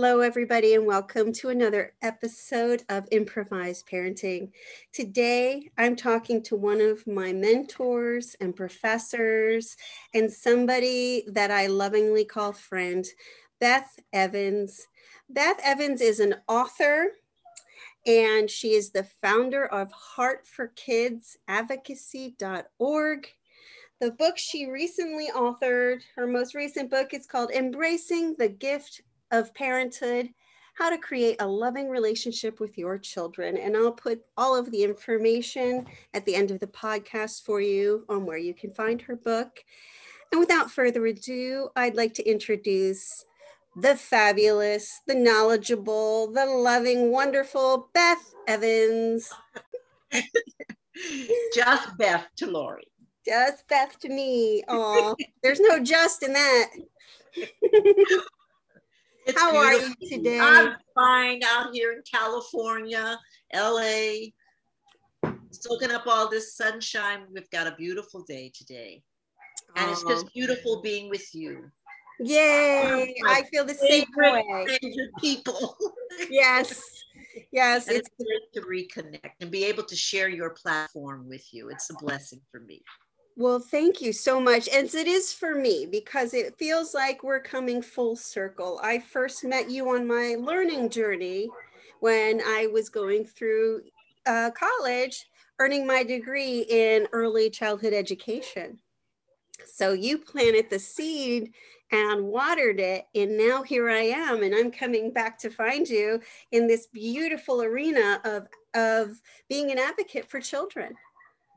Hello, everybody, and welcome to another episode of Improvised Parenting. Today, I'm talking to one of my mentors and professors, and somebody that I lovingly call friend, Beth Evans. Beth Evans is an author, and she is the founder of Heart for Kids Advocacy.org. The book she recently authored, her most recent book, is called Embracing the Gift of parenthood, how to create a loving relationship with your children. And I'll put all of the information at the end of the podcast for you on where you can find her book. And without further ado, I'd like to introduce the fabulous, the knowledgeable, the loving, wonderful Beth Evans. just Beth to Laurie. Just Beth to me. Oh, there's no just in that. It's How beautiful. are you today? I'm fine out here in California, LA, soaking up all this sunshine. We've got a beautiful day today. And it's just oh. beautiful being with you. Yay! I feel the same way. people. Yes, yes. and It's it's great to reconnect and be able to share your platform with you. It's a blessing for me. Well, thank you so much, as it is for me because it feels like we're coming full circle. I first met you on my learning journey when I was going through uh, college, earning my degree in early childhood education. So you planted the seed and watered it. And now here I am, and I'm coming back to find you in this beautiful arena of, of being an advocate for children.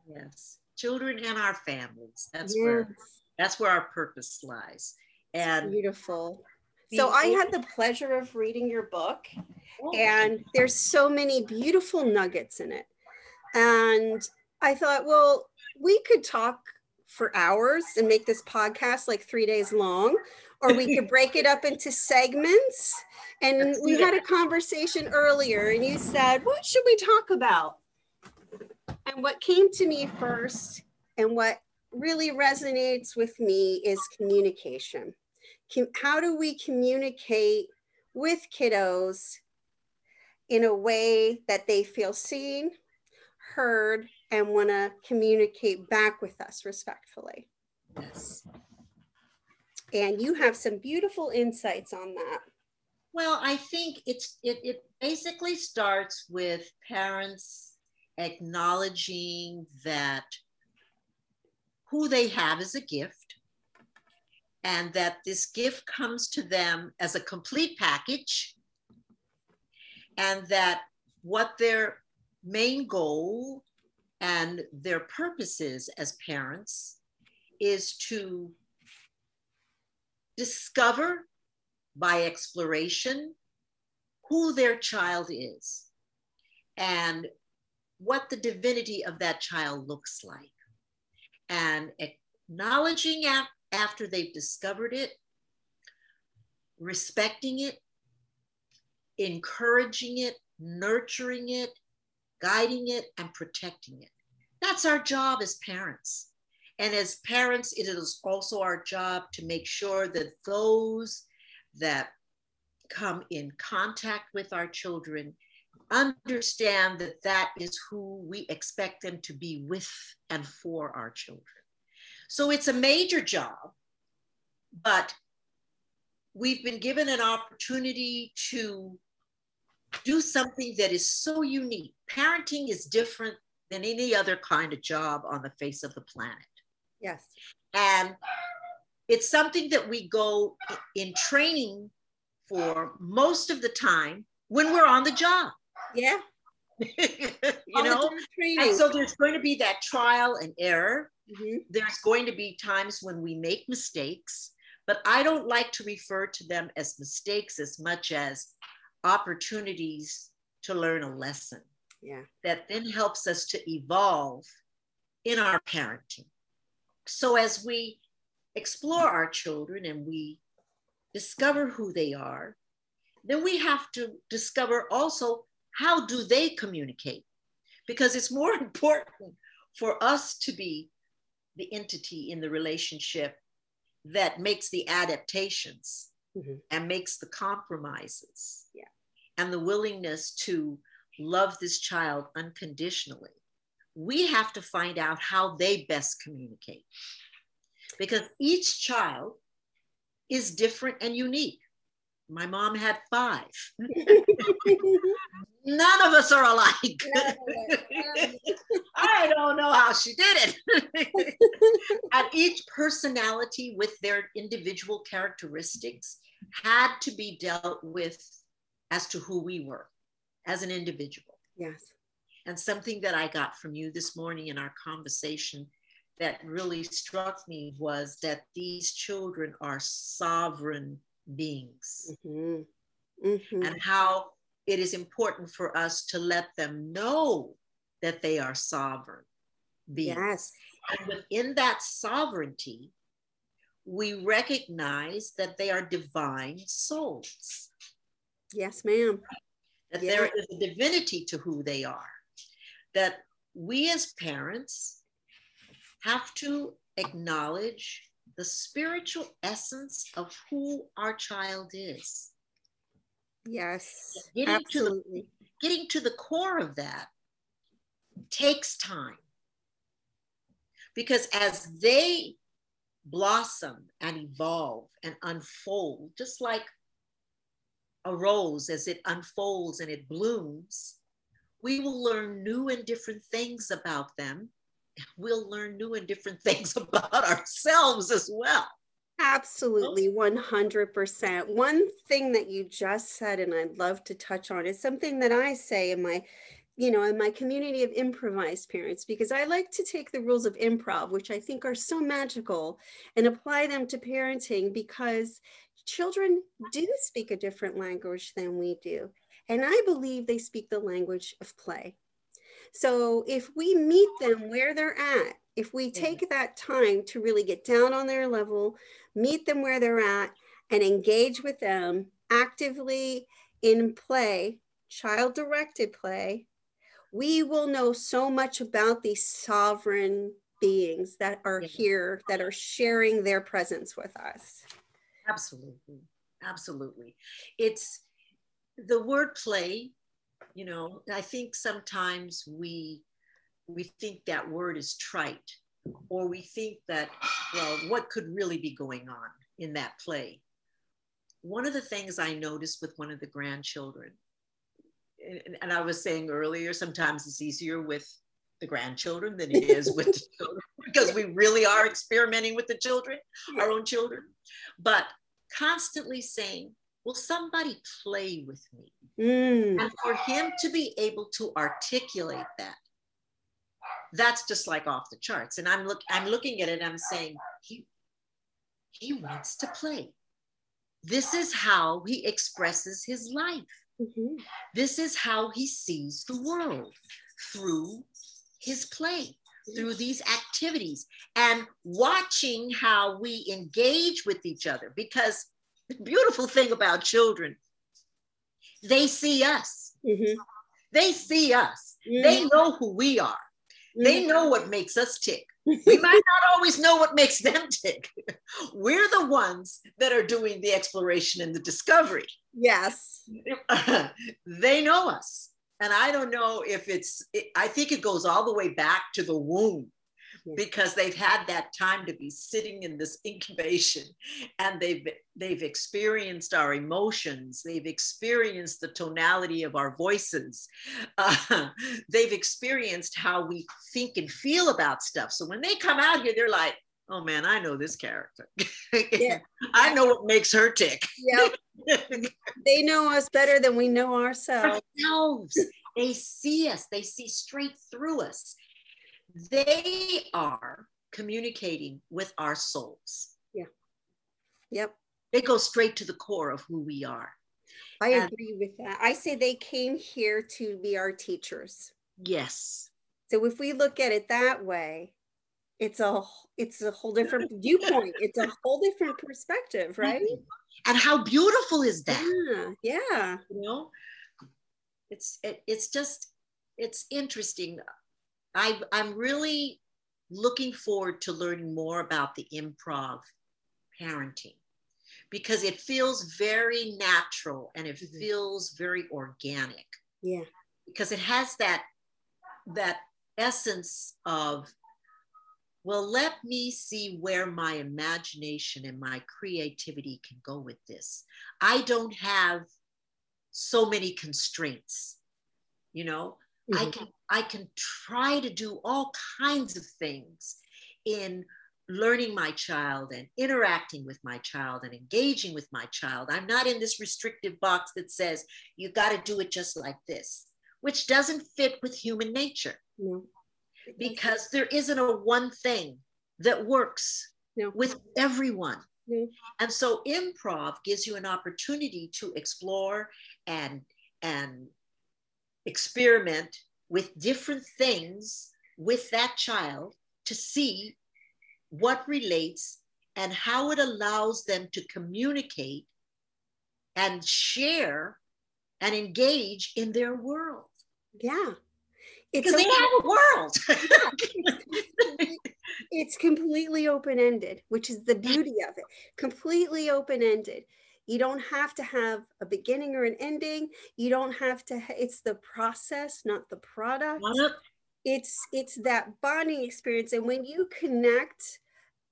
Yes. Children and our families. That's Yes, where that's where our purpose lies. And beautiful. So I had the pleasure of reading your book, oh. and there's so many beautiful nuggets in it. And I thought, well, we could talk for hours and make this podcast like three days long, or we could break it up into segments. And we had a conversation earlier, and you said, What should we talk about? And what came to me first, and what really resonates with me, is communication. How do we communicate with kiddos in a way that they feel seen, heard, and want to communicate back with us respectfully? yes. And you have some beautiful insights on that. Well, I think it's it, it basically starts with parents acknowledging that who they have is a gift and that this gift comes to them as a complete package and that what their main goal and their purpose is as parents is to discover by exploration who their child is and what the divinity of that child looks like. And acknowledging af- after they've discovered it, respecting it, encouraging it, nurturing it, guiding it, and protecting it. That's our job as parents. And as parents, it is also our job to make sure that those that come in contact with our children understand that that is who we expect them to be with and for our children. So it's a major job, but we've been given an opportunity to do something that is so unique. Parenting is different than any other kind of job on the face of the planet. Yes. And it's something that we go in training for most of the time when we're on the job. Yeah. you know? And so there's going to be that trial and error. Mhm. There's going to be times when we make mistakes, but I don't like to refer to them as mistakes as much as opportunities to learn a lesson Yeah. that then helps us to evolve in our parenting. So as we explore our children and we discover who they are, then we have to discover also how do they communicate? Because it's more important for us to be the entity in the relationship that makes the adaptations mm-hmm. and makes the compromises yeah. and the willingness to love this child unconditionally, we have to find out how they best communicate. Because each child is different and unique. My mom had five. None of us are alike. I don't know how she did it. and each personality with their individual characteristics had to be dealt with as to who we were as an individual. Yes. And something that I got from you this morning in our conversation that really struck me was that these children are sovereign beings. Mm-hmm. Mm-hmm. And how it is important for us to let them know that they are sovereign beings. Yes. And within that sovereignty, we recognize that they are divine souls. Yes, ma'am. That yeah. there is a divinity to who they are. That we as parents have to acknowledge the spiritual essence of who our child is. Yes, getting absolutely. To the, getting to the core of that takes time. Because as they blossom and evolve and unfold, just like a rose as it unfolds and it blooms, we will learn new and different things about them. We'll learn new and different things about ourselves as well. Absolutely, 100%. One thing that you just said, and I'd love to touch on, is something that I say in my you know, in my community of improvised parents, because I like to take the rules of improv, which I think are so magical, and apply them to parenting because children do speak a different language than we do. And I believe they speak the language of play. So if we meet them where they're at, if we take that time to really get down on their level, meet them where they're at, and engage with them actively in play, child directed play, we will know so much about these sovereign beings that are here, that are sharing their presence with us. Absolutely. Absolutely. It's the word play, you know, I think sometimes we we think that word is trite or we think that well what could really be going on in that play one of the things i noticed with one of the grandchildren and I was saying earlier, sometimes it's easier with the grandchildren than it is with the children because we really are experimenting with the children, our own children. But constantly saying, Will somebody play with me? Mm. And for him to be able to articulate that, that's just like off the charts. And I'm look I'm looking at it, I'm saying, he he wants to play. This is how he expresses his life. Mm-hmm. This is how he sees the world through his play, through these activities, and watching how we engage with each other. Because the beautiful thing about children, they see us. Mm-hmm. They see us. Mm-hmm. They know who we are. They know what makes us tick. we might not always know what makes them tick. We're the ones that are doing the exploration and the discovery. Yes. they know us. And I don't know if it's, it, I think it goes all the way back to the womb because they've had that time to be sitting in this incubation and they've they've experienced our emotions. They've experienced the tonality of our voices. Uh, they've experienced how we think and feel about stuff. So when they come out here they're like oh man i know this character. Yeah. i know what makes her tick. Yeah. They know us better than we know ourselves. Ourselves. They see us. They see straight through us they are communicating with our souls. Yeah. Yep. They go straight to the core of who we are. I and, agree with that. I say they came here to be our teachers. Yes. So if we look at it that way, it's a it's a whole different viewpoint. It's a whole different perspective, right? And how beautiful is that? Yeah, yeah. You know, it's it, it's just it's interesting. I, I'm really looking forward to learning more about the improv parenting because it feels very natural and it mm-hmm. feels very organic. Yeah. Because it has that that essence of well, let me see where my imagination and my creativity can go with this. I don't have so many constraints. You know, mm-hmm. I can I can try to do all kinds of things in learning my child and interacting with my child and engaging with my child. I'm not in this restrictive box that says you got to do it just like this, which doesn't fit with human nature. No. Because there isn't a one thing that works no. with everyone. No. And so improv gives you an opportunity to explore and and experiment with different things with that child to see what relates and how it allows them to communicate and share and engage in their world. Yeah. Because they have a world. it's completely open ended, which is the beauty of it. Completely open ended. You don't have to have a beginning or an ending. You don't have to, ha- it's the process, not the product. It's it's that bonding experience. And when you connect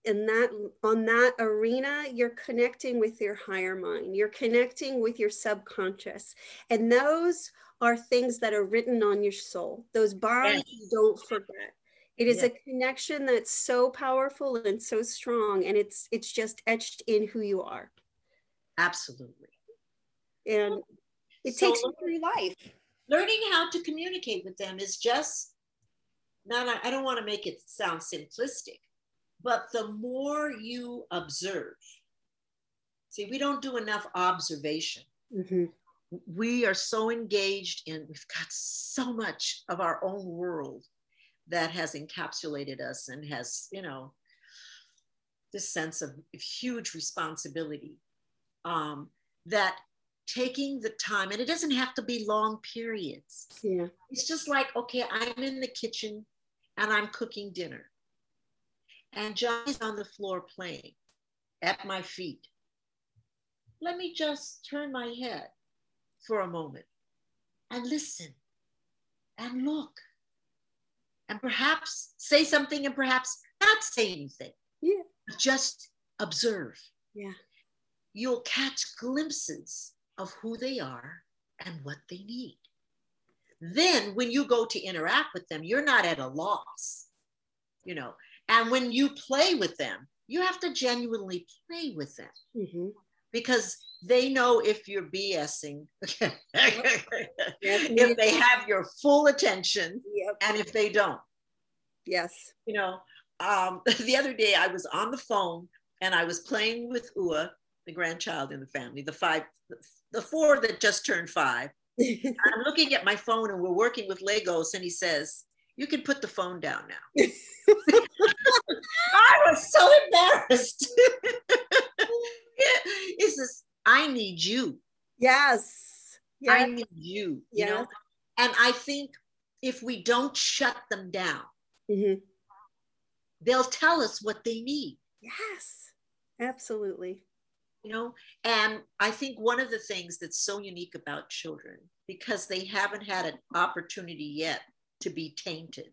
in that on that arena you're connecting with your higher mind you're connecting with your subconscious and those are things that are written on your soul those bonds yes. you don't forget it is a connection that's so powerful and so strong and it's it's just etched in who you are absolutely and it so takes through life learning how to communicate with them is just not i don't want to make it sound simplistic but the more you observe, see, we don't do enough observation. Mm-hmm. We are so engaged in, we've got so much of our own world that has encapsulated us and has, you know, this sense of huge responsibility um, that taking the time, and it doesn't have to be long periods. Yeah. It's just like, okay, I'm in the kitchen and I'm cooking dinner. And Johnny's on the floor playing at my feet. Let me just turn my head for a moment and listen and look and perhaps say something and perhaps not say anything. Yeah. Just observe. Yeah. You'll catch glimpses of who they are and what they need. Then when you go to interact with them, you're not at a loss. You know, and when you play with them, you have to genuinely play with them mm-hmm. because they know if you're BSing, if they have your full attention, yep. and if they don't. Yes. You know, um, the other day I was on the phone and I was playing with Ua, the grandchild in the family, the five, the four that just turned five. I'm looking at my phone and we're working with Legos, and he says, You can put the phone down now. I was so embarrassed. he says, I need you. Yes. yes. I need you. You know? And I think if we don't shut them down, mm-hmm. they'll tell us what they need. Yes, absolutely. You know, and I think one of the things that's so unique about children, because they haven't had an opportunity yet to be tainted,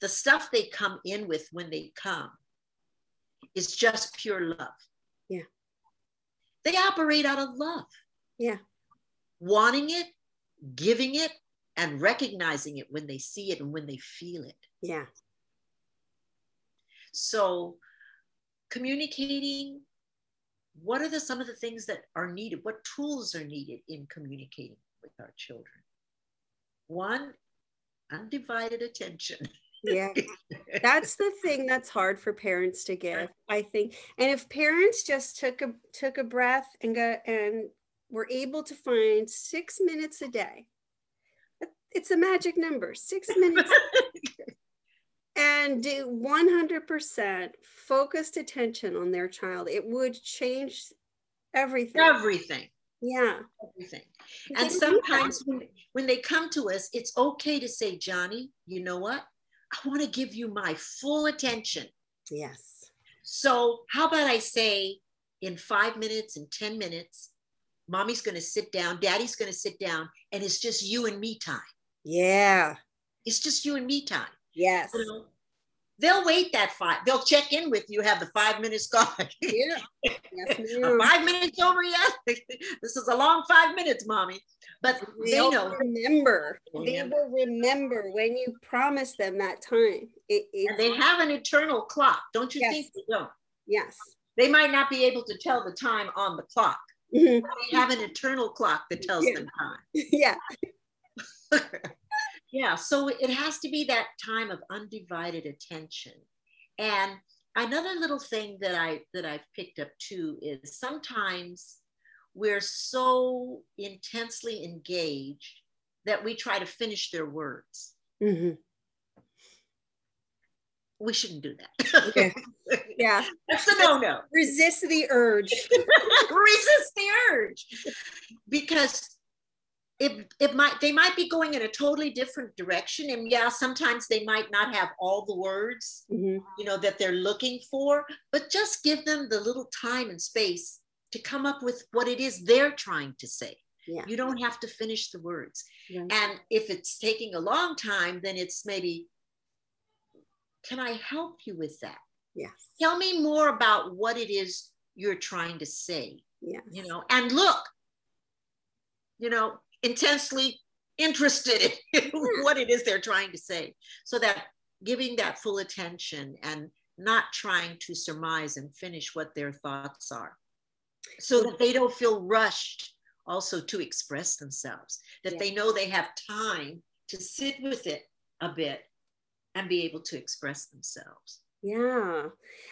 the stuff they come in with when they come is just pure love. Yeah. They operate out of love. Yeah. Wanting it, giving it, and recognizing it when they see it and when they feel it. Yeah. So, communicating what are the some of the things that are needed? What tools are needed in communicating with our children? One undivided attention. Yeah. That's the thing that's hard for parents to give i think. And if parents just took a took a breath and got and were able to find six minutes a day it's a magic number six minutes and do 100% focused attention on their child it would change everything everything yeah everything and sometimes when, when they come to us it's okay to say johnny you know what I want to give you my full attention. Yes. So, how about I say, in five minutes, and 10 minutes, mommy's going to sit down, daddy's going to sit down, and it's just you and me time. Yeah. It's just you and me time. Yes. You know, they'll wait that five. They'll check in with you. Have the five minutes gone? Yeah. Five minutes over yet? this is a long five minutes, mommy. But they They'll know. remember. They will remember when you promise them that time. It, they have an eternal clock. Don't you Yes. think they don't? yes. They might not be able to tell the time on the clock. Mhm. They have an eternal clock that tells Yeah. them time. yeah. Yeah so it has to be that time of undivided attention and another little thing that i that i've picked up too is sometimes we're so intensely engaged that we try to finish their words Mhm. we shouldn't do that Yeah. Yeah. that's a no-no Resist the urge. resist the urge because it, it might they might be going in a totally different direction and yeah sometimes they might not have all the words Mhm. you know that they're looking for but just give them the little time and space to come up with what it is they're trying to say Yeah. you don't have to finish the words Right. and if it's taking a long time then it's maybe can i help you with that yeah tell me more about what it is you're trying to say yeah you know and look you know intensely interested in what it is they're trying to say. So that giving that full attention and not trying to surmise and finish what their thoughts are. So that they don't feel rushed also to express themselves. That Yeah. they know they have time to sit with it a bit and be able to express themselves Yeah.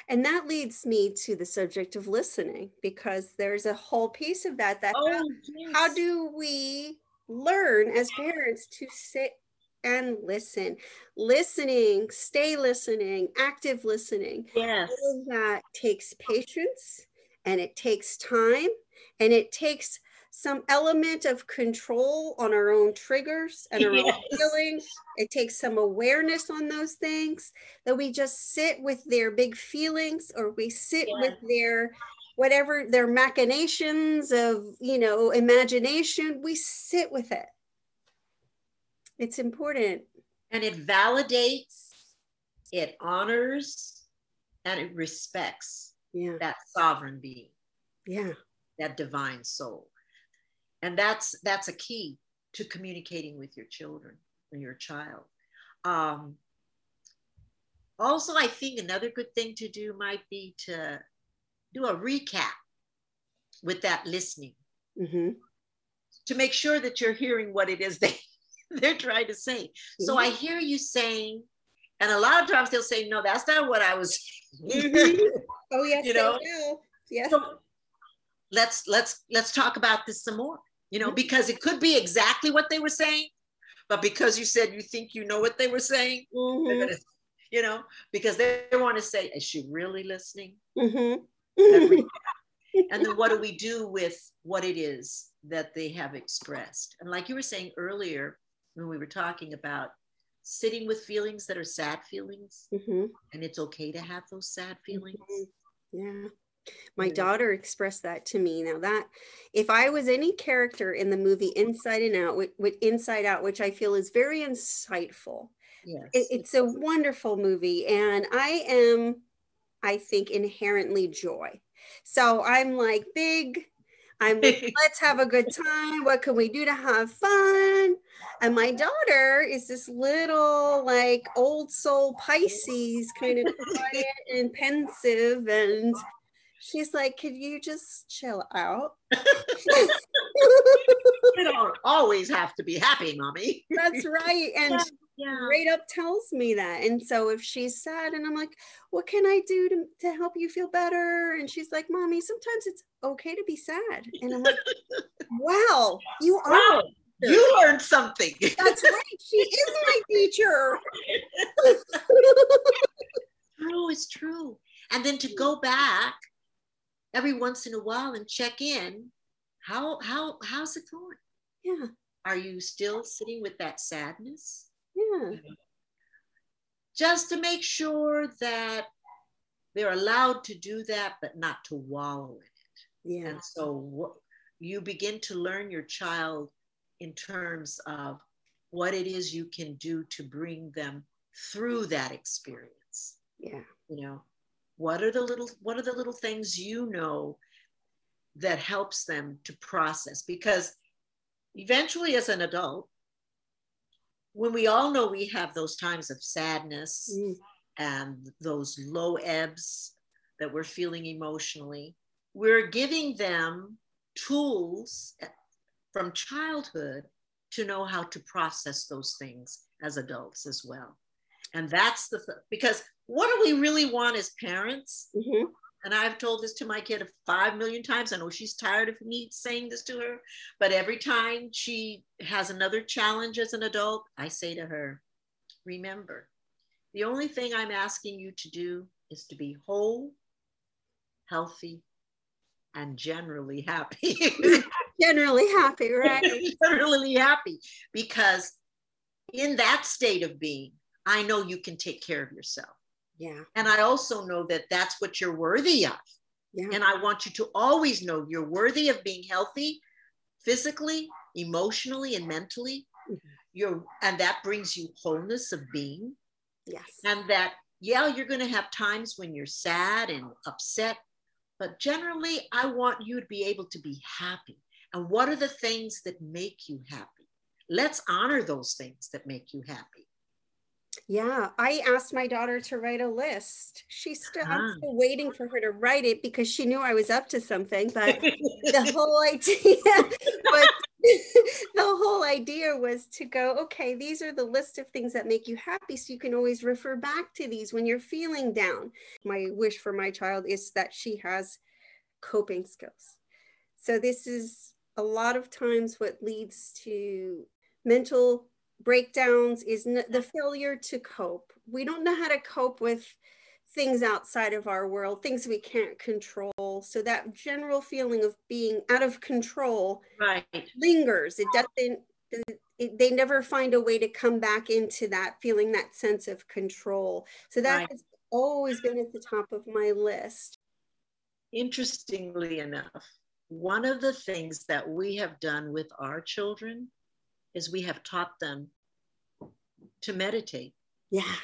And that leads me to the subject of listening because there's a whole piece of that that how, Oh, how yes. do we learn as parents to sit and listen? Listening, stay listening, active listening. yes that takes patience and it takes time and it takes some element of control on our own triggers and our Yes. own feelings. It takes some awareness on those things that we just sit with their big feelings or we sit with their whatever their machinations of, you know, imagination. We sit with it. It's important. and it validates, it honors, and it respects Yeah. that sovereign being, Yeah. that divine soul. And that's that's a key to communicating with your children or your child. Um, also, I think another good thing to do might be to do a recap with that listening hmm to make sure that you're hearing what it is they, they're trying to say. So I hear you saying, and a lot of times they'll say, no, that's not what I was. Mhm. Oh yes, You know? Yes. So let's let's let's talk about this some more. You know, because it could be exactly what they were saying, but because you said you think you know what they were saying, Mhm. gonna, you know, because they want to say, is she really listening? Mhm. And then what do we do with what it is that they have expressed and like you were saying earlier when we were talking about sitting with feelings that are sad feelings Mhm. and it's okay to have those sad feelings Mhm. Yeah. My daughter expressed that to me. Now that if I was any character in the movie Inside and Out, with, with Inside Out, which I feel is very insightful, yes it, it's a wonderful movie, and I am, I think, inherently joy. So I'm like big. I'm like, let's have a good time. What can we do to have fun? And my daughter is this little like old soul Pisces, kind of quiet and pensive, and she's like, "Could you just chill out?" you don't always have to be happy mommy That's right, and yeah straight up tells me that. And so if she's sad and I'm like, what can I do to, to help you feel better? And she's like, mommy, sometimes it's okay to be sad. And I'm like, wow, you are. wow you learned something That's right. She is my teacher. true it's true and then to go back every once in a while and check in how how how's it going Yeah, are you still sitting with that sadness yeah, just to make sure that they're allowed to do that but not to wallow in it Yeah. And so what, you begin to learn your child in terms of what it is you can do to bring them through that experience. Yeah. You know, what are the little what are the little things you know that helps them to process because eventually as an adult when we all know we have those times of sadness mm. and those low ebbs that we're feeling emotionally we're giving them tools from childhood to know how to process those things as adults as well and that's the th- because what do we really want as parents mm-hmm. and i've told this to my kid five million times i know she's tired of me saying this to her but every time she has another challenge as an adult i say to her remember the only thing i'm asking you to do is to be whole healthy and generally happy. generally happy, right? generally happy because in that state of being, I know you can take care of yourself. Yeah. And I also know that that's what you're worthy of. Yeah. And I want you to always know you're worthy of being healthy physically, emotionally, and mentally. Mm-hmm. You're, and that brings you wholeness of being. Yes. And that, yeah, you're going to have times when you're sad and upset but generally, I want you to be able to be happy. And what are the things that make you happy? Let's honor those things that make you happy. Yeah, I asked my daughter to write a list. She's still, ah. still waiting for her to write it because she knew I was up to something. But the whole idea, but the whole idea was to go, okay, these are the list of things that make you happy. So you can always refer back to these when you're feeling down. My wish for my child is that she has coping skills. So this is a lot of times what leads to mental breakdowns is the failure to cope. We don't know how to cope with things outside of our world, things we can't control. So that general feeling of being out of control right. lingers. It doesn't. It, they never find a way to come back into that feeling, that sense of control. So that right. has always been at the top of my list. Interestingly enough, one of the things that we have done with our children is we have taught them to meditate. Yeah.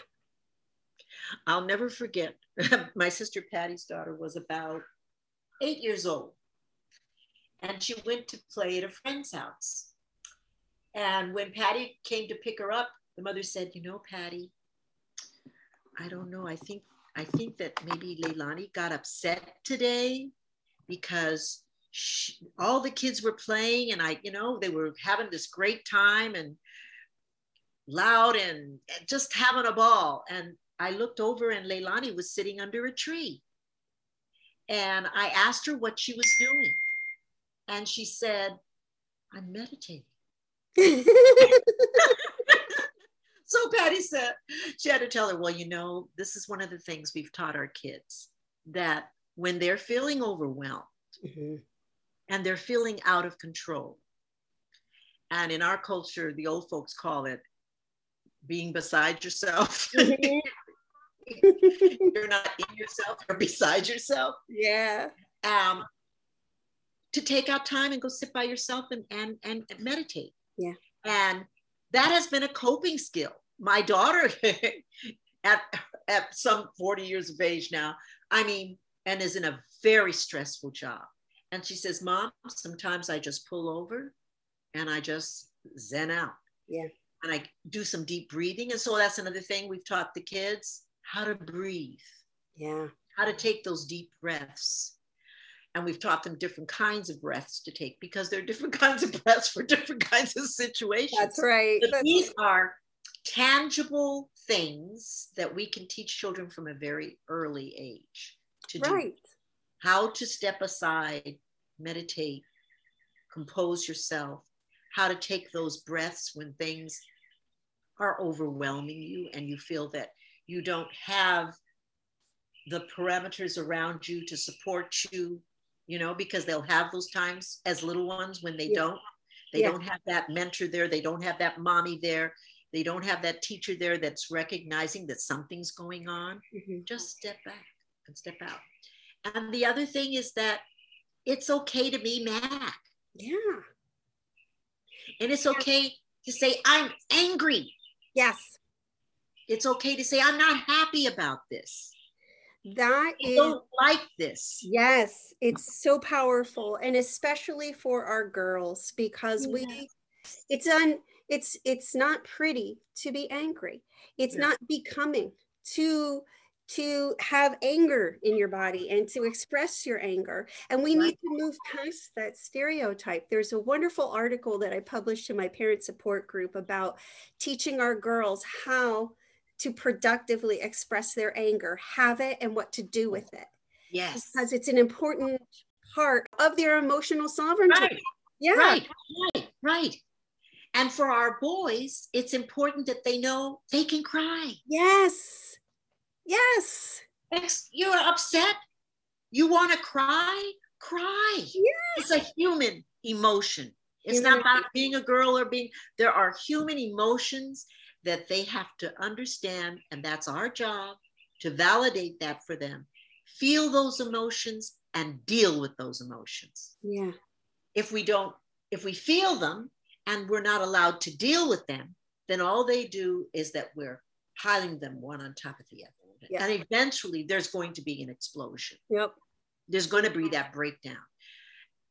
I'll never forget, my sister Patty's daughter was about eight years old. And she went to play at a friend's house. And when Patty came to pick her up, the mother said, You know, Patty, I don't know. I think I think that maybe Leilani got upset today because she, all the kids were playing and I, you know, they were having this great time and loud and just having a ball. And I looked over and Leilani was sitting under a tree. And I asked her what she was doing. And she said, I'm meditating. so Patty said, she had to tell her, well, you know, this is one of the things we've taught our kids that when they're feeling overwhelmed mm-hmm. and they're feeling out of control, and in our culture, the old folks call it being beside yourself. Mm-hmm. you're not in yourself or beside yourself. Yeah. Um, to take out time and go sit by yourself and, and, and meditate. Yeah. And that has been a coping skill. My daughter at, at some 40 years of age now, I mean, and is in a very stressful job. And she says, Mom, sometimes I just pull over and I just zen out. Yeah. And I do some deep breathing. And so that's another thing we've taught the kids how to breathe. Yeah. How to take those deep breaths. And we've taught them different kinds of breaths to take because there are different kinds of breaths for different kinds of situations. That's right. That's these are tangible things that we can teach children from a very early age to do. Right. How to step aside, meditate, compose yourself, how to take those breaths when things are overwhelming you and you feel that you don't have the parameters around you to support you, you know, because they'll have those times as little ones when they yeah. don't. They yeah. don't have that mentor there. They don't have that mommy there. They don't have that teacher there that's recognizing that something's going on. Mm-hmm. Just step back and step out. And the other thing is that it's okay to be mad. Yeah. And it's okay to say, I'm angry. Yes. It's okay to say, I'm not happy about this. That I is don't like this. Yes, it's so powerful and especially for our girls because we it's un it's it's not pretty to be angry. It's Yeah. not becoming to to have anger in your body and to express your anger. And we need to move past that stereotype. There's a wonderful article that I published in my parent support group about teaching our girls how to productively express their anger, have it, and what to do with it Yes. because it's an important part of their emotional sovereignty. Right, Yeah. right, right, right. And for our boys, it's important that they know they can cry. Yes. Yes. You're upset. You want to cry? Cry. Yes. It's a human emotion. It's not about being a girl or being, there are human emotions that they have to understand. And that's our job to validate that for them. Feel those emotions and deal with those emotions. Yeah. If we don't, if we feel them and we're not allowed to deal with them, then all they do is that we're piling them one on top of the other. Yeah. And eventually there's going to be an explosion Yep. there's going to be that breakdown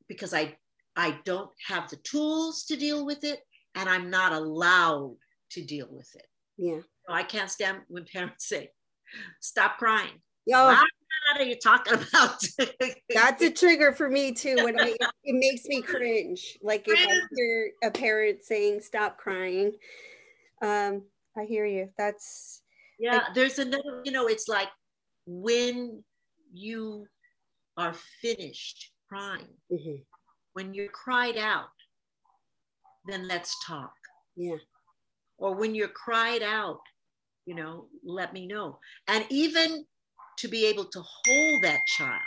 because i i don't have the tools to deal with it and i'm not allowed to deal with it Yeah. So i can't stand when parents say stop crying Yo, what are you talking about that's a trigger for me too. When I, it makes me cringe. Like if I hear a parent saying "stop crying," um, I hear you. That's yeah there's another you know it's like when you are finished crying mhm. when you're cried out then let's talk yeah. or when you're cried out, you know, let me know. And even to be able to hold that child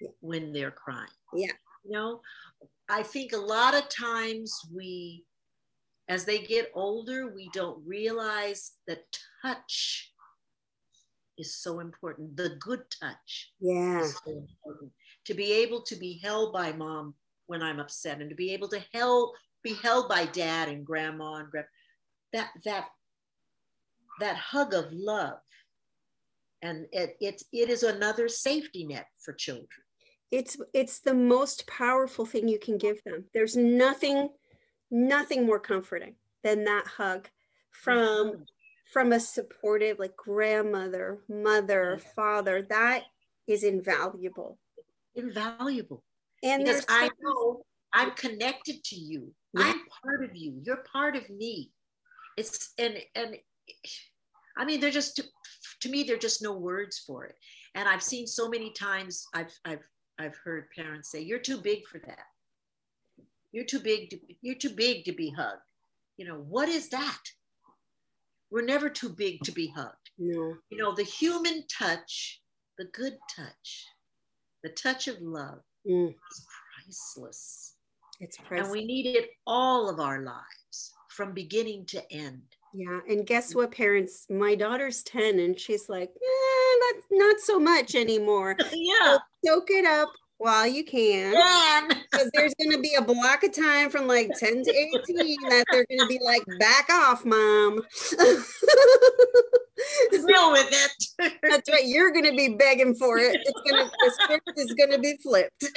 Yeah. when they're crying. Yeah. You know, I think a lot of times we, as they get older, we don't realize the touch is so important. The good touch Yeah. so. To be able to be held by mom when I'm upset and to be able to held, be held by dad and grandma and grandpa that that that hug of love and it, it it is another safety net for children It's it's the most powerful thing you can give them. There's nothing, nothing more comforting than that hug from mm-hmm. From a supportive like grandmother, mother, father. That is invaluable. invaluable. And because i know i'm connected to you. Yeah. i'm part of you. You're part of me. It's and and i mean they're just to me there're just no words for it. And i've seen so many times i've i've i've heard parents say you're too big for that. You're too big to you're too big to be hugged. You know what is that we're never too big to be hugged no. you know the human touch the good touch the touch of love Mm, is priceless it's priceless. and we need it all of our lives from beginning to end Yeah, and guess what, parents? My daughter's 10 and she's like, eh, that's not so much anymore. yeah Soak it up while you can. Because there's going to be a block of time from like 10 to 18 that they're going to be like, back off, mom. deal with it That's right. You're going to be begging for it. It's going to, the script is going to be flipped.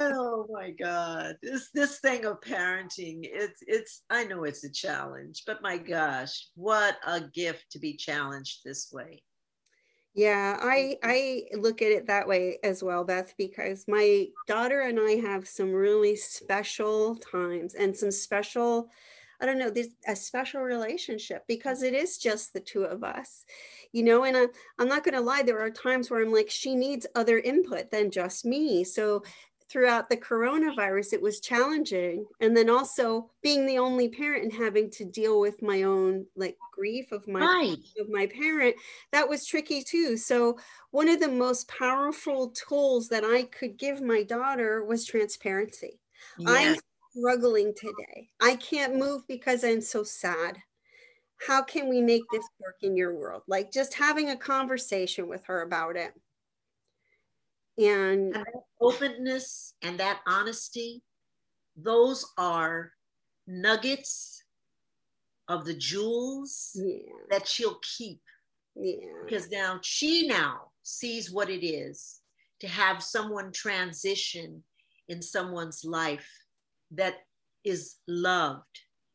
oh my god this this thing of parenting it's it's i know it's a challenge but my gosh what a gift to be challenged this way Yeah, I mm-hmm. I look at it that way as well, Beth, because my daughter and I have some really special times and some special, I don't know, this a special relationship because it is just the two of us, you know. And I, I'm not going to lie, there are times where I'm like, she needs other input than just me. So throughout the coronavirus, it was challenging, and then also being the only parent and having to deal with my own like grief of my right. of my parent that was tricky too. So one of the most powerful tools that i could give my daughter was transparency. I'm struggling today. I can't move because i'm so sad. How can we make this work in your world? Like just having a conversation with her about it And, and openness and that honesty, those are nuggets of the jewels yeah, that she'll keep. Yeah, because now she now sees what it is to have someone transition in someone's life that is loved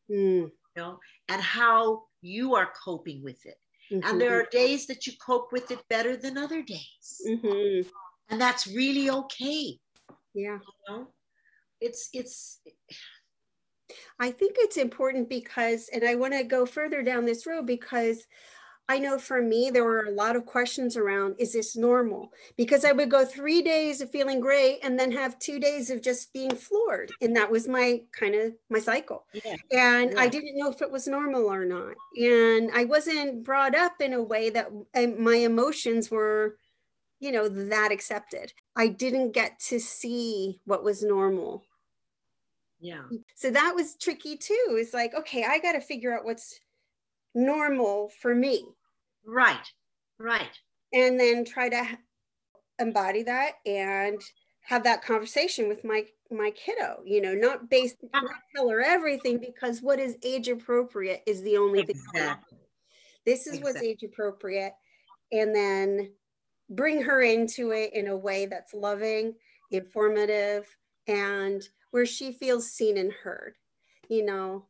mm, you know and how you are coping with it. Mhm, and there are days that you cope with it better than other days. Mhm, and that's really okay yeah. you know it's it's I think it's important because, and I want to go further down this road because I know for me, there were a lot of questions around is this normal? Because I would go three days of feeling great and then have two days of just being floored. And that was my kind of my cycle. yeah And I didn't know if it was normal or not. And I wasn't brought up in a way that my emotions were, you know, that accepted. I didn't get to see what was normal. Yeah. So that was tricky too. It's like okay i got to figure out what's normal for me. Right right. And then try to embody that and have that conversation with my my kiddo you know not based not tell her everything because what is age appropriate is the only thing. This is what's age appropriate. And then bring her into it in a way that's loving informative and where she feels seen and heard you know?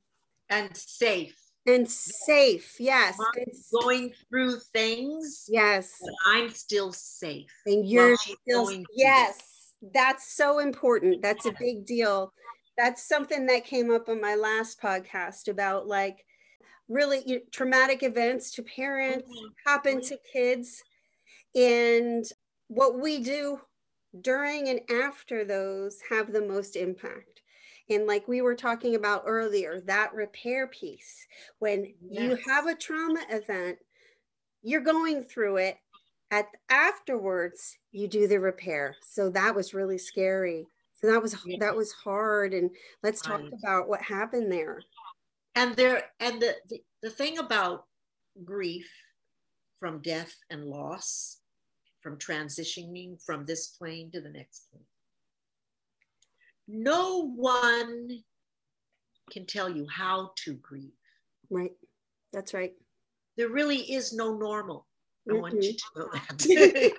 And safe. And safe yes. It's, going through things yes. i'm still safe. And you're still yes that's so important. That's a big deal. That's something that came up on my last podcast about like really you- traumatic events to parents Mhm. happen to kids and what we do during and after those have the most impact. And like we were talking about earlier that repair piece when you have a trauma event you're going through it. At afterwards you do the repair. So that was really scary. So that was that was hard. And let's talk Right. about what happened there. And there and the, the the thing about grief from death and loss from transitioning from this plane to the next plane. No one can tell you how to grieve. Right. That's right. There really is no normal. I want you to know that.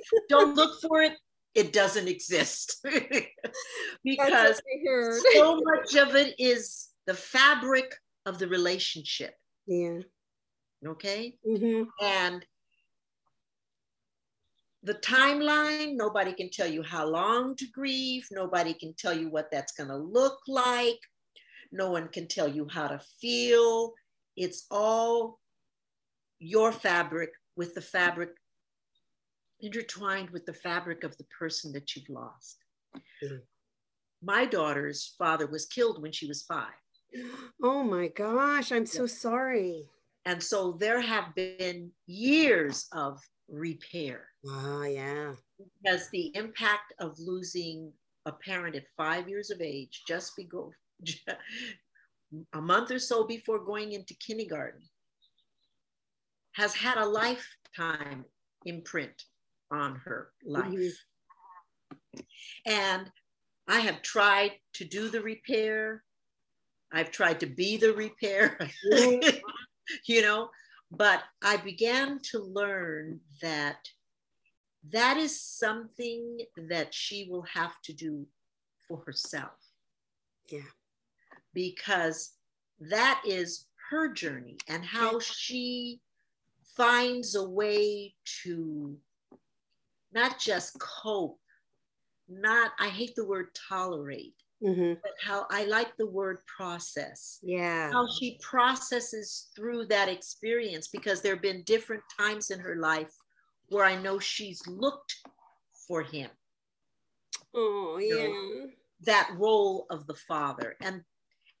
Don't look for it. It doesn't exist. Because what I heard. so much of it is the fabric of the relationship. Yeah. Okay? Hmm and the timeline. Nobody can tell you how long to grieve. Nobody can tell you what that's going to look like. No one can tell you how to feel. It's all your fabric with the fabric intertwined with the fabric of the person that you've lost. Mhm. my daughter's father was killed when she was five. Oh my gosh i'm so sorry. And so there have been years of repair. Wow yeah. Because the impact of losing a parent at five years of age just bego a month or so before going into kindergarten has had a lifetime imprint on her life. Mm-hmm. And i have tried to do the repair. I've tried to be the repair. You know but i began to learn that that is something that she will have to do for herself. Yeah. Because that is her journey and how she finds a way to not just cope not i hate the word tolerate hmm but how i like the word process yeah how she processes through that experience because there have been different times in her life where I know she's looked for him, oh you yeah that role of the father. And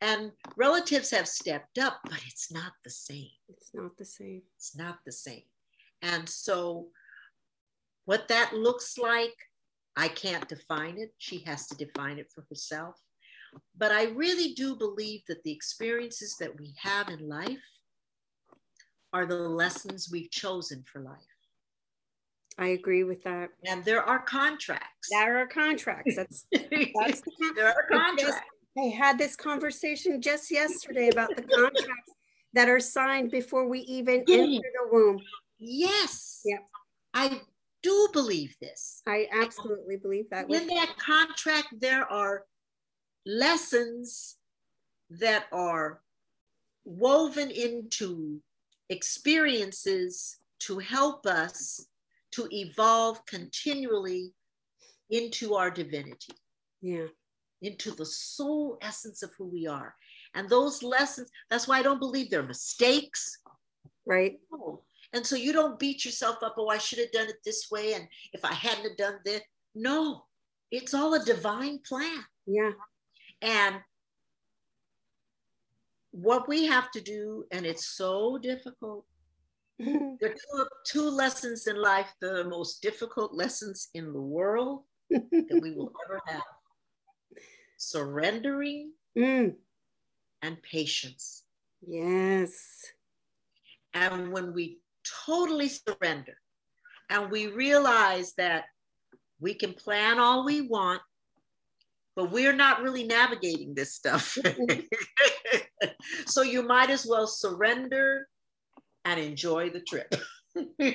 and relatives have stepped up, but it's not the same. it's not the same It's not the same. And so what that looks like, I can't define it. She has to define it for herself. But I really do believe that the experiences that we have in life are the lessons we've chosen for life. I agree with that. And there are contracts. There are contracts. That's, that's the there are contracts. I had this conversation just yesterday about the contracts that are signed before we even enter the womb. Yes. Yep. I do believe this. I absolutely believe that. In that contract, there are lessons that are woven into experiences to help us to evolve continually into our divinity. Yeah. Into the soul essence of who we are. And those lessons, that's why I don't believe they're mistakes. Right. No. And so you don't beat yourself up, oh, I should have done it this way. And if I hadn't have done this, no, it's all a divine plan. Yeah. And what we have to do, and it's so difficult. there are two, two lessons in life, the most difficult lessons in the world that we will ever have surrendering mm. and patience. Yes. And when we totally surrender and we realize that we can plan all we want, but we're not really navigating this stuff. so you might as well surrender and enjoy the trip.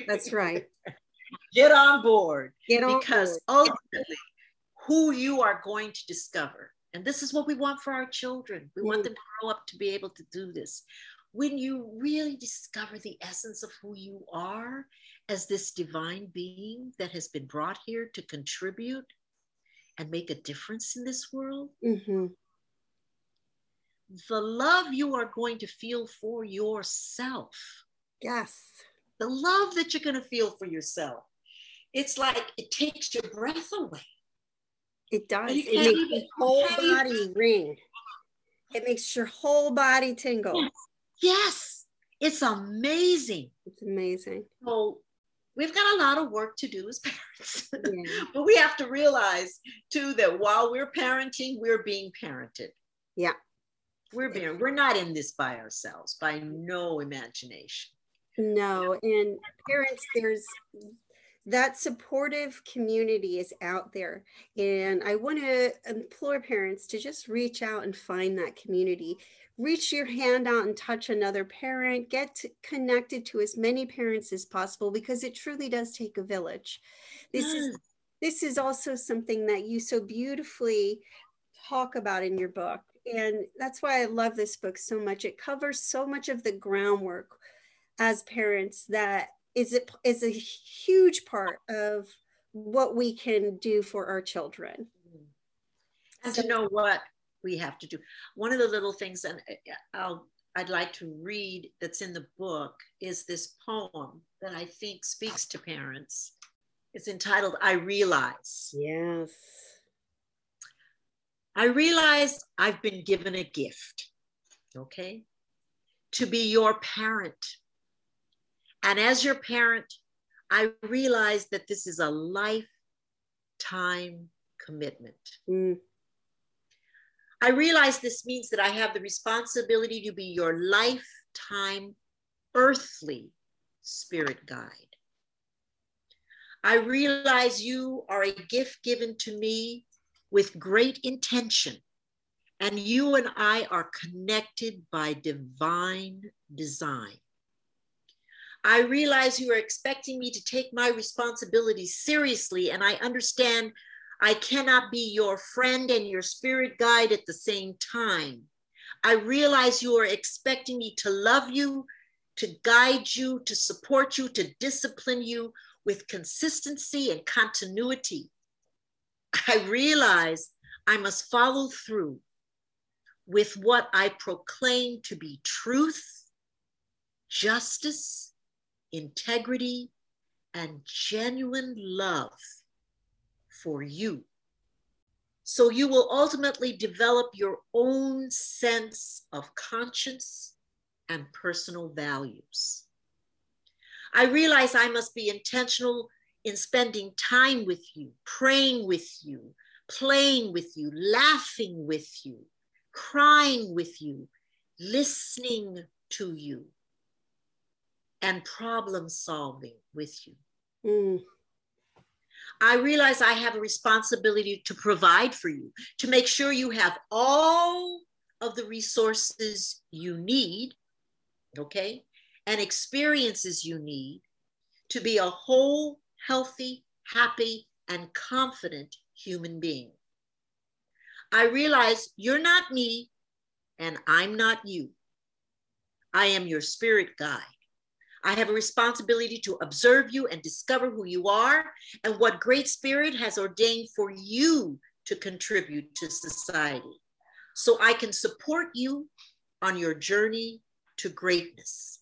That's right. Get on board. Get on because board. ultimately, who you are going to discover, and this is what we want for our children. We mm. want them to grow up to be able to do this. When you really discover the essence of who you are as this divine being that has been brought here to contribute and make a difference in this world, mm-hmm. the love you are going to feel for yourself. Yes. The love that you're going to feel for yourself. It's like it takes your breath away. It does. It makes your whole body ring. It makes your whole body tingle. Yes. Yes. It's amazing. It's amazing. So we've got a lot of work to do as parents. Yeah. but we have to realize too that while we're parenting, we're being parented. Yeah. We're being we're not in this by ourselves, by no imagination. No, and parents, there's that supportive community is out there. And I want to implore parents to just reach out and find that community reach your hand out and touch another parent, get connected to as many parents as possible because it truly does take a village. This is mm. this is also something that you so beautifully talk about in your book. And that's why I love this book so much. It covers so much of the groundwork as parents that is it is a huge part of what we can do for our children. And so, to know what we have to do. One of the little things, and uh, I'll, I'd like to read that's in the book, is this poem that I think speaks to parents. It's entitled I Realize. Yes. I realize I've been given a gift, okay, to be your parent. And as your parent, I realize that this is a lifetime commitment. Mm. I realize this means that I have the responsibility to be your lifetime earthly spirit guide. I realize you are a gift given to me with great intention, and you and I are connected by divine design. I realize you are expecting me to take my responsibility seriously, and I understand I cannot be your friend and your spirit guide at the same time. I realize you are expecting me to love you, to guide you, to support you, to discipline you with consistency and continuity. I realize I must follow through with what I proclaim to be truth, justice, integrity, and genuine love for you. So you will ultimately develop your own sense of conscience and personal values. I realize I must be intentional in spending time with you, praying with you, playing with you, laughing with you, crying with you, listening to you, and problem solving with you. Mm. I realize I have a responsibility to provide for you, to make sure you have all of the resources you need, okay, and experiences you need to be a whole, healthy, happy, and confident human being. I realize you're not me and I'm not you. I am your spirit guide. I have a responsibility to observe you and discover who you are and what great spirit has ordained for you to contribute to society so I can support you on your journey to greatness.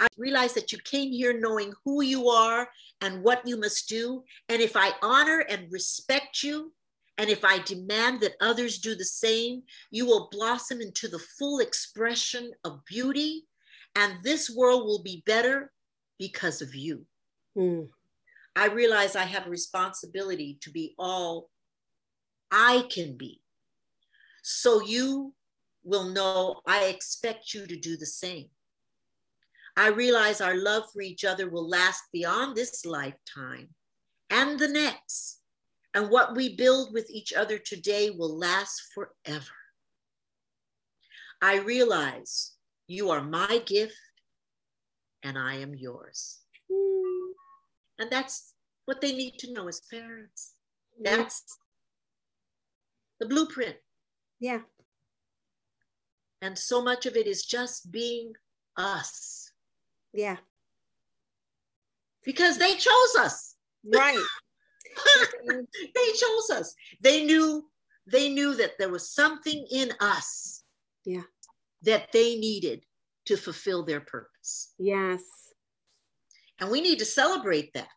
I realize that you came here knowing who you are and what you must do. And if I honor and respect you, and if I demand that others do the same, you will blossom into the full expression of beauty, and this world will be better because of you. Mm. I realize I have a responsibility to be all I can be. So you will know I expect you to do the same. I realize our love for each other will last beyond this lifetime and the next and what we build with each other today will last forever. I realize you are my gift and I am yours. And that's what they need to know as parents. That's the blueprint. Yeah. And so much of it is just being us. Yeah. Because they chose us. Right. they chose us. They knew they knew that there was something in us yeah that they needed to fulfill their purpose. Yes. And we need to celebrate that.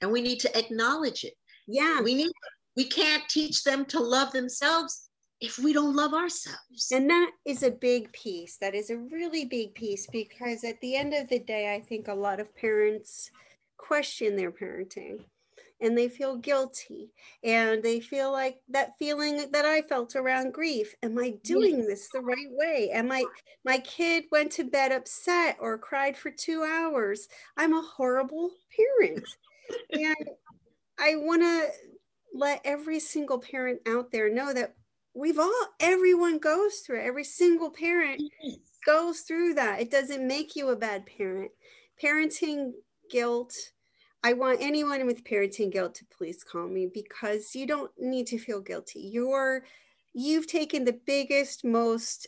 And we need to acknowledge it. Yeah. We need we can't teach them to love themselves if we don't love ourselves. And that is a big piece. That is a really big piece because at the end of the day, I think a lot of parents question their parenting and they feel guilty and they feel like that feeling that I felt around grief. Am I doing this the right way? Am I my kid went to bed upset or cried for 2 hours? I'm a horrible parent. and I want to let every single parent out there know that we've all everyone goes through it. Every single parent goes through that. It doesn't make you a bad parent. Parenting guilt I want anyone with parenting guilt to please call me because you don't need to feel guilty. You're you've taken the biggest, most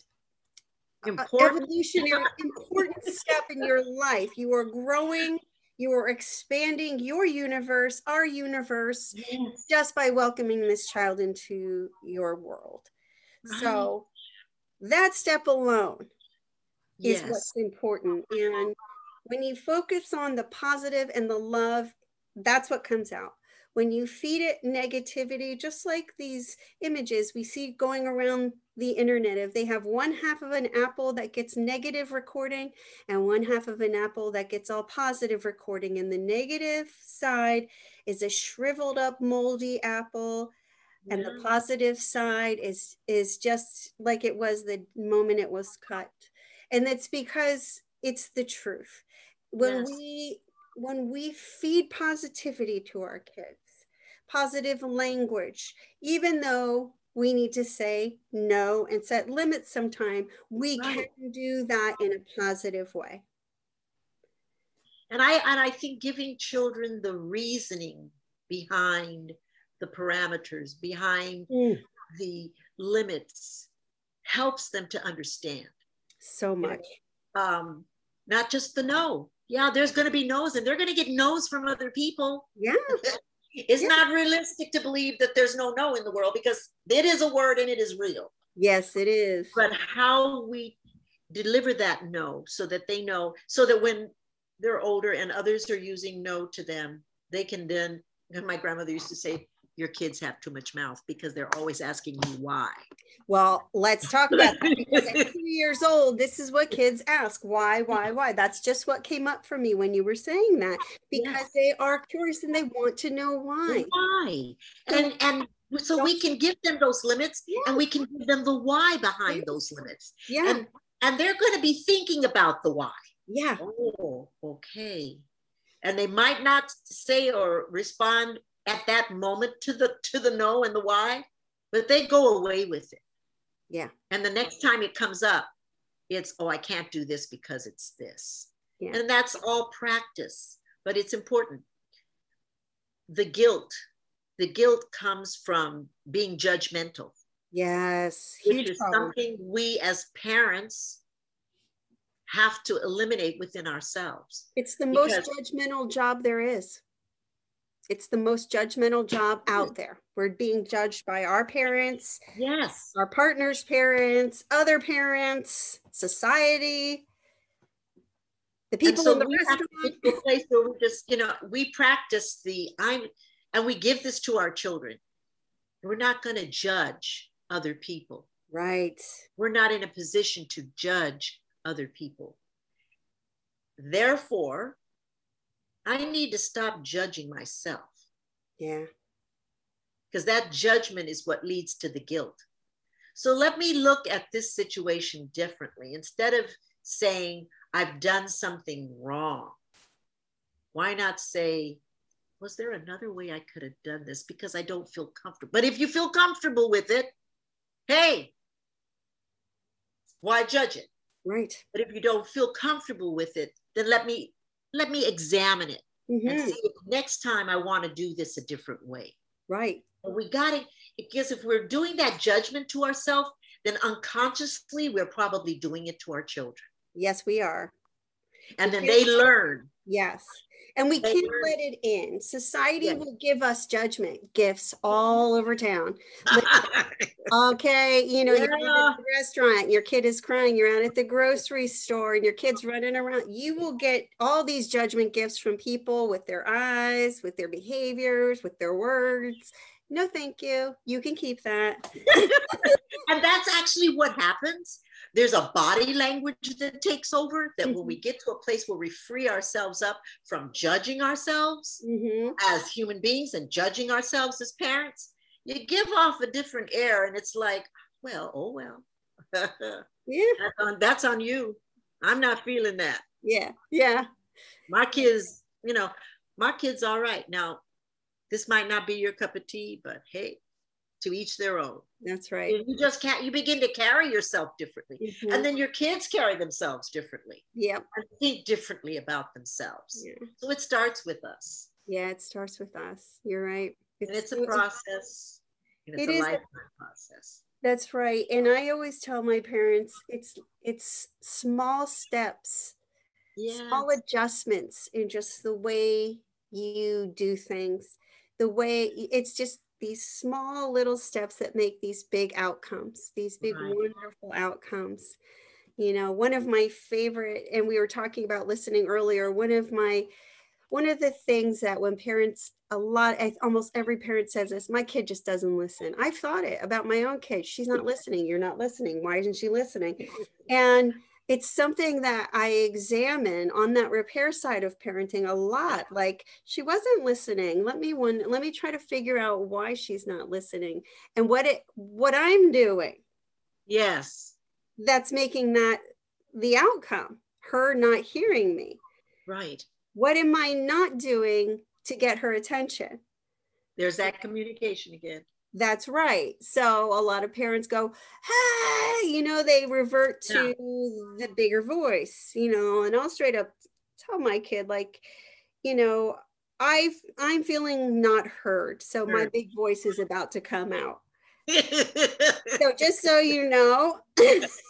uh, important. evolutionary important step in your life. You are growing, you are expanding your universe, our universe, yes. just by welcoming this child into your world. Right. So that step alone is yes. what's important. And when you focus on the positive and the love, that's what comes out. When you feed it negativity, just like these images we see going around the internet, if they have one half of an apple that gets negative recording and one half of an apple that gets all positive recording, and the negative side is a shriveled up, moldy apple, and the positive side is is just like it was the moment it was cut. And it's because it's the truth when yes. we when we feed positivity to our kids positive language even though we need to say no and set limits sometime we right. can do that in a positive way and i and i think giving children the reasoning behind the parameters behind mm. the limits helps them to understand so much um, not just the no yeah, there's going to be no's and they're going to get no's from other people. Yeah. it's yeah. not realistic to believe that there's no no in the world because it is a word and it is real. Yes, it is. But how we deliver that no so that they know, so that when they're older and others are using no to them, they can then, and my grandmother used to say, your kids have too much mouth because they're always asking you why. Well, let's talk about that because at two years old, this is what kids ask why, why, why. That's just what came up for me when you were saying that because yes. they are curious and they want to know why. Why? And, and so we can give them those limits yeah. and we can give them the why behind those limits. Yeah. And, and they're going to be thinking about the why. Yeah. Oh, okay. and they might not say or respond at that moment to the to the no and the why, but they go away with it. Yeah. And the next time it comes up, it's oh, I can't do this because it's this. Yeah. And that's all practice, but it's important. The guilt, the guilt comes from being judgmental. Yes. Which is something we as parents have to eliminate within ourselves. It's the most judgmental job there is. It's the most judgmental job out there. We're being judged by our parents, yes, our partner's parents, other parents, society, the people so in the restaurant. a place where we just, you know, we practice the I'm, and we give this to our children. We're not going to judge other people. Right. We're not in a position to judge other people. Therefore, I need to stop judging myself. Yeah. Because that judgment is what leads to the guilt. So let me look at this situation differently. Instead of saying, I've done something wrong, why not say, was there another way I could have done this because I don't feel comfortable? But if you feel comfortable with it, hey, why judge it? Right. But if you don't feel comfortable with it, then let me let me examine it mm-hmm. and see if next time I want to do this a different way. Right. We got it because if we're doing that judgment to ourselves, then unconsciously we're probably doing it to our children. Yes, we are. And then they learn. Yes. And we can't let it in. Society yes. will give us judgment gifts all over town. okay, you know, yeah. you're at the restaurant, your kid is crying, you're out at the grocery store, and your kid's running around. You will get all these judgment gifts from people with their eyes, with their behaviors, with their words. No, thank you. You can keep that. and that's actually what happens there's a body language that takes over that mm-hmm. when we mm-hmm. get to a place where we free ourselves up from judging ourselves mm-hmm. as human beings and judging ourselves as parents, you give off a different air and it's like, well, oh well. yeah. That's on, that's on you. I'm not feeling that. Yeah. Yeah. My kids, you know, my kids all right. Now, this might not be your cup of tea, but hey, to each their own. That's right. You just can't, you begin to carry yourself differently. Mm-hmm. And then your kids carry themselves differently. Yeah. And think differently about themselves. Yeah. So it starts with us. Yeah, it starts with us. You're right. It's, and it's a process. And it's it a lifetime a, process. That's right. And I always tell my parents it's it's small steps, yes. small adjustments in just the way you do things. The way it's just these small little steps that make these big outcomes, these big right. wonderful outcomes. You know, one of my favorite, and we were talking about listening earlier, one of my one of the things that when parents a lot eh, almost every parent says this my kid just doesn't listen. I've thought it about my own kid. She's not listening. You're not listening. Why isn't she listening? And it's something that I examine on that repair side of parenting a lot. Like she wasn't listening. Let me one let me try to figure out why she's not listening and what it what I'm doing. Yes. That's making that the outcome. Her not hearing me. Right. What am I not doing to get her attention? There's that communication again. That's right. So a lot of parents go, hey, you know, they revert to yeah. the bigger voice, you know, and I'll straight up tell my kid, like, you know, I've I'm feeling not heard. So my big voice is about to come out. so just so you know it's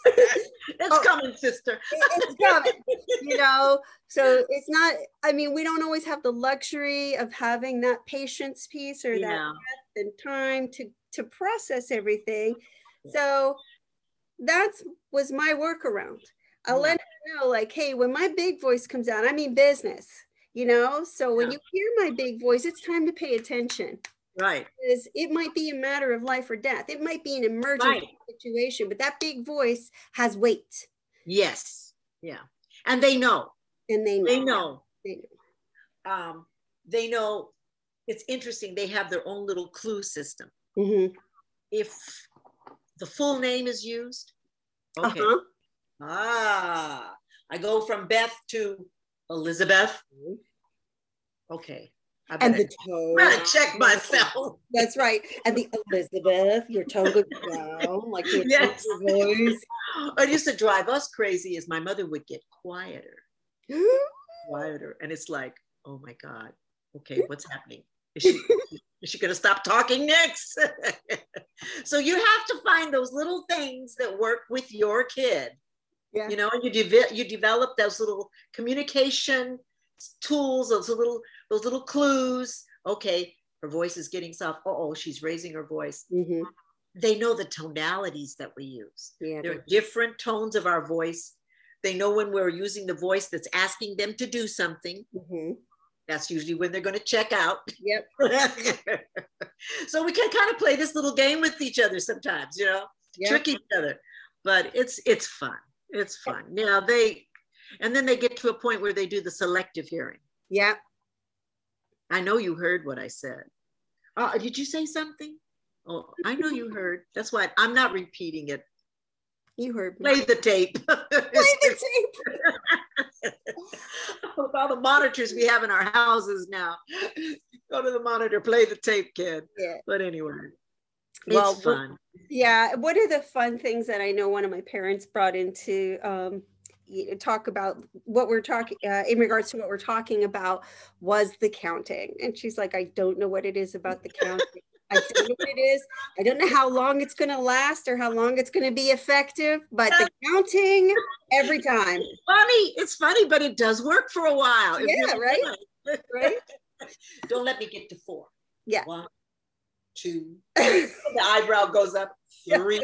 oh, coming sister it's coming you know so it's not i mean we don't always have the luxury of having that patience piece or yeah. that and time to to process everything so that's was my workaround i yeah. let her know like hey when my big voice comes out i mean business you know so when yeah. you hear my big voice it's time to pay attention Right. Because it might be a matter of life or death. It might be an emergency right. situation, but that big voice has weight. Yes. Yeah. And they know. And they know. They know. They know. Um, they know. It's interesting. They have their own little clue system. Mm-hmm. If the full name is used, okay. Uh-huh. Ah, I go from Beth to Elizabeth. Mm-hmm. Okay. and the tone. I check myself. That's right. And the Elizabeth, your tone goes down, like your yes. voice. What used to drive us crazy is my mother would get quieter, quieter, and it's like, oh my god, okay, what's happening? Is she is she going to stop talking next? so you have to find those little things that work with your kid. Yeah. You know, you de- you develop those little communication tools, those little those little clues. Okay, her voice is getting soft. Oh, she's raising her voice. Mm-hmm. They know the tonalities that we use. Yeah, there are different tones of our voice. They know when we're using the voice that's asking them to do something. Mm-hmm. That's usually when they're going to check out. Yep. so we can kind of play this little game with each other sometimes, you know, yep. trick each other. But it's it's fun. It's fun. Now they and then they get to a point where they do the selective hearing. Yeah. I know you heard what I said. Oh, did you say something? Oh, I know you heard. That's why I'm not repeating it. You heard me. Play the tape. Play the tape. With all the monitors we have in our houses now. Go to the monitor, play the tape, kid. Yeah. But anyway. Well, it's fun. Yeah. What are the fun things that I know one of my parents brought into um, talk about what we're talking uh, in regards to what we're talking about was the counting and she's like i don't know what it is about the counting i don't know what it is i don't know how long it's going to last or how long it's going to be effective but the counting every time it's funny it's funny but it does work for a while yeah right right don't let me get to four yeah one two the eyebrow goes up three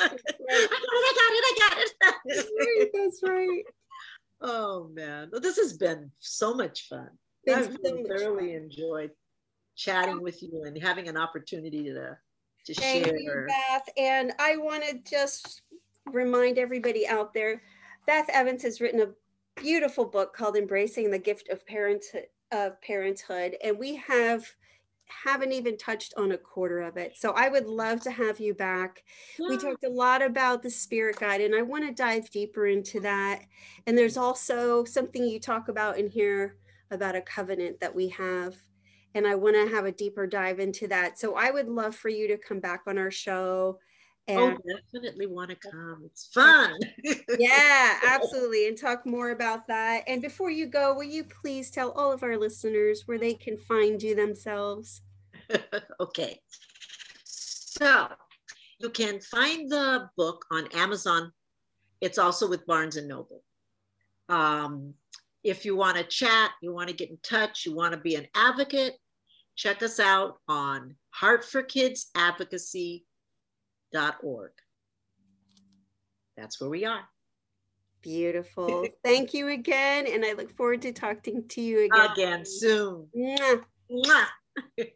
I oh, got it, I got it, I got it. That's right. That's right. Oh man. Well, this has been so much fun. It's I've so thoroughly fun. enjoyed chatting with you and having an opportunity to, to Thank share. You, Beth. And I want to just remind everybody out there, Beth Evans has written a beautiful book called Embracing the Gift of Parenthood of Parenthood. And we have haven't even touched on a quarter of it. So I would love to have you back. Yeah. We talked a lot about the spirit guide, and I want to dive deeper into that. And there's also something you talk about in here about a covenant that we have. And I want to have a deeper dive into that. So I would love for you to come back on our show Oh, and, oh, definitely want to come. It's fun. yeah, absolutely. And talk more about that. And before you go, will you please tell all of our listeners where they can find you themselves? okay. So you can find the book on Amazon. It's also with Barnes and Noble. Um, if you want to chat, you want to get in touch, you want to be an advocate, check us out on Heart for Kids Advocacy org. That's where we are. Beautiful. Thank you again. And I look forward to talking to you again. Again soon. Mwah. Mwah.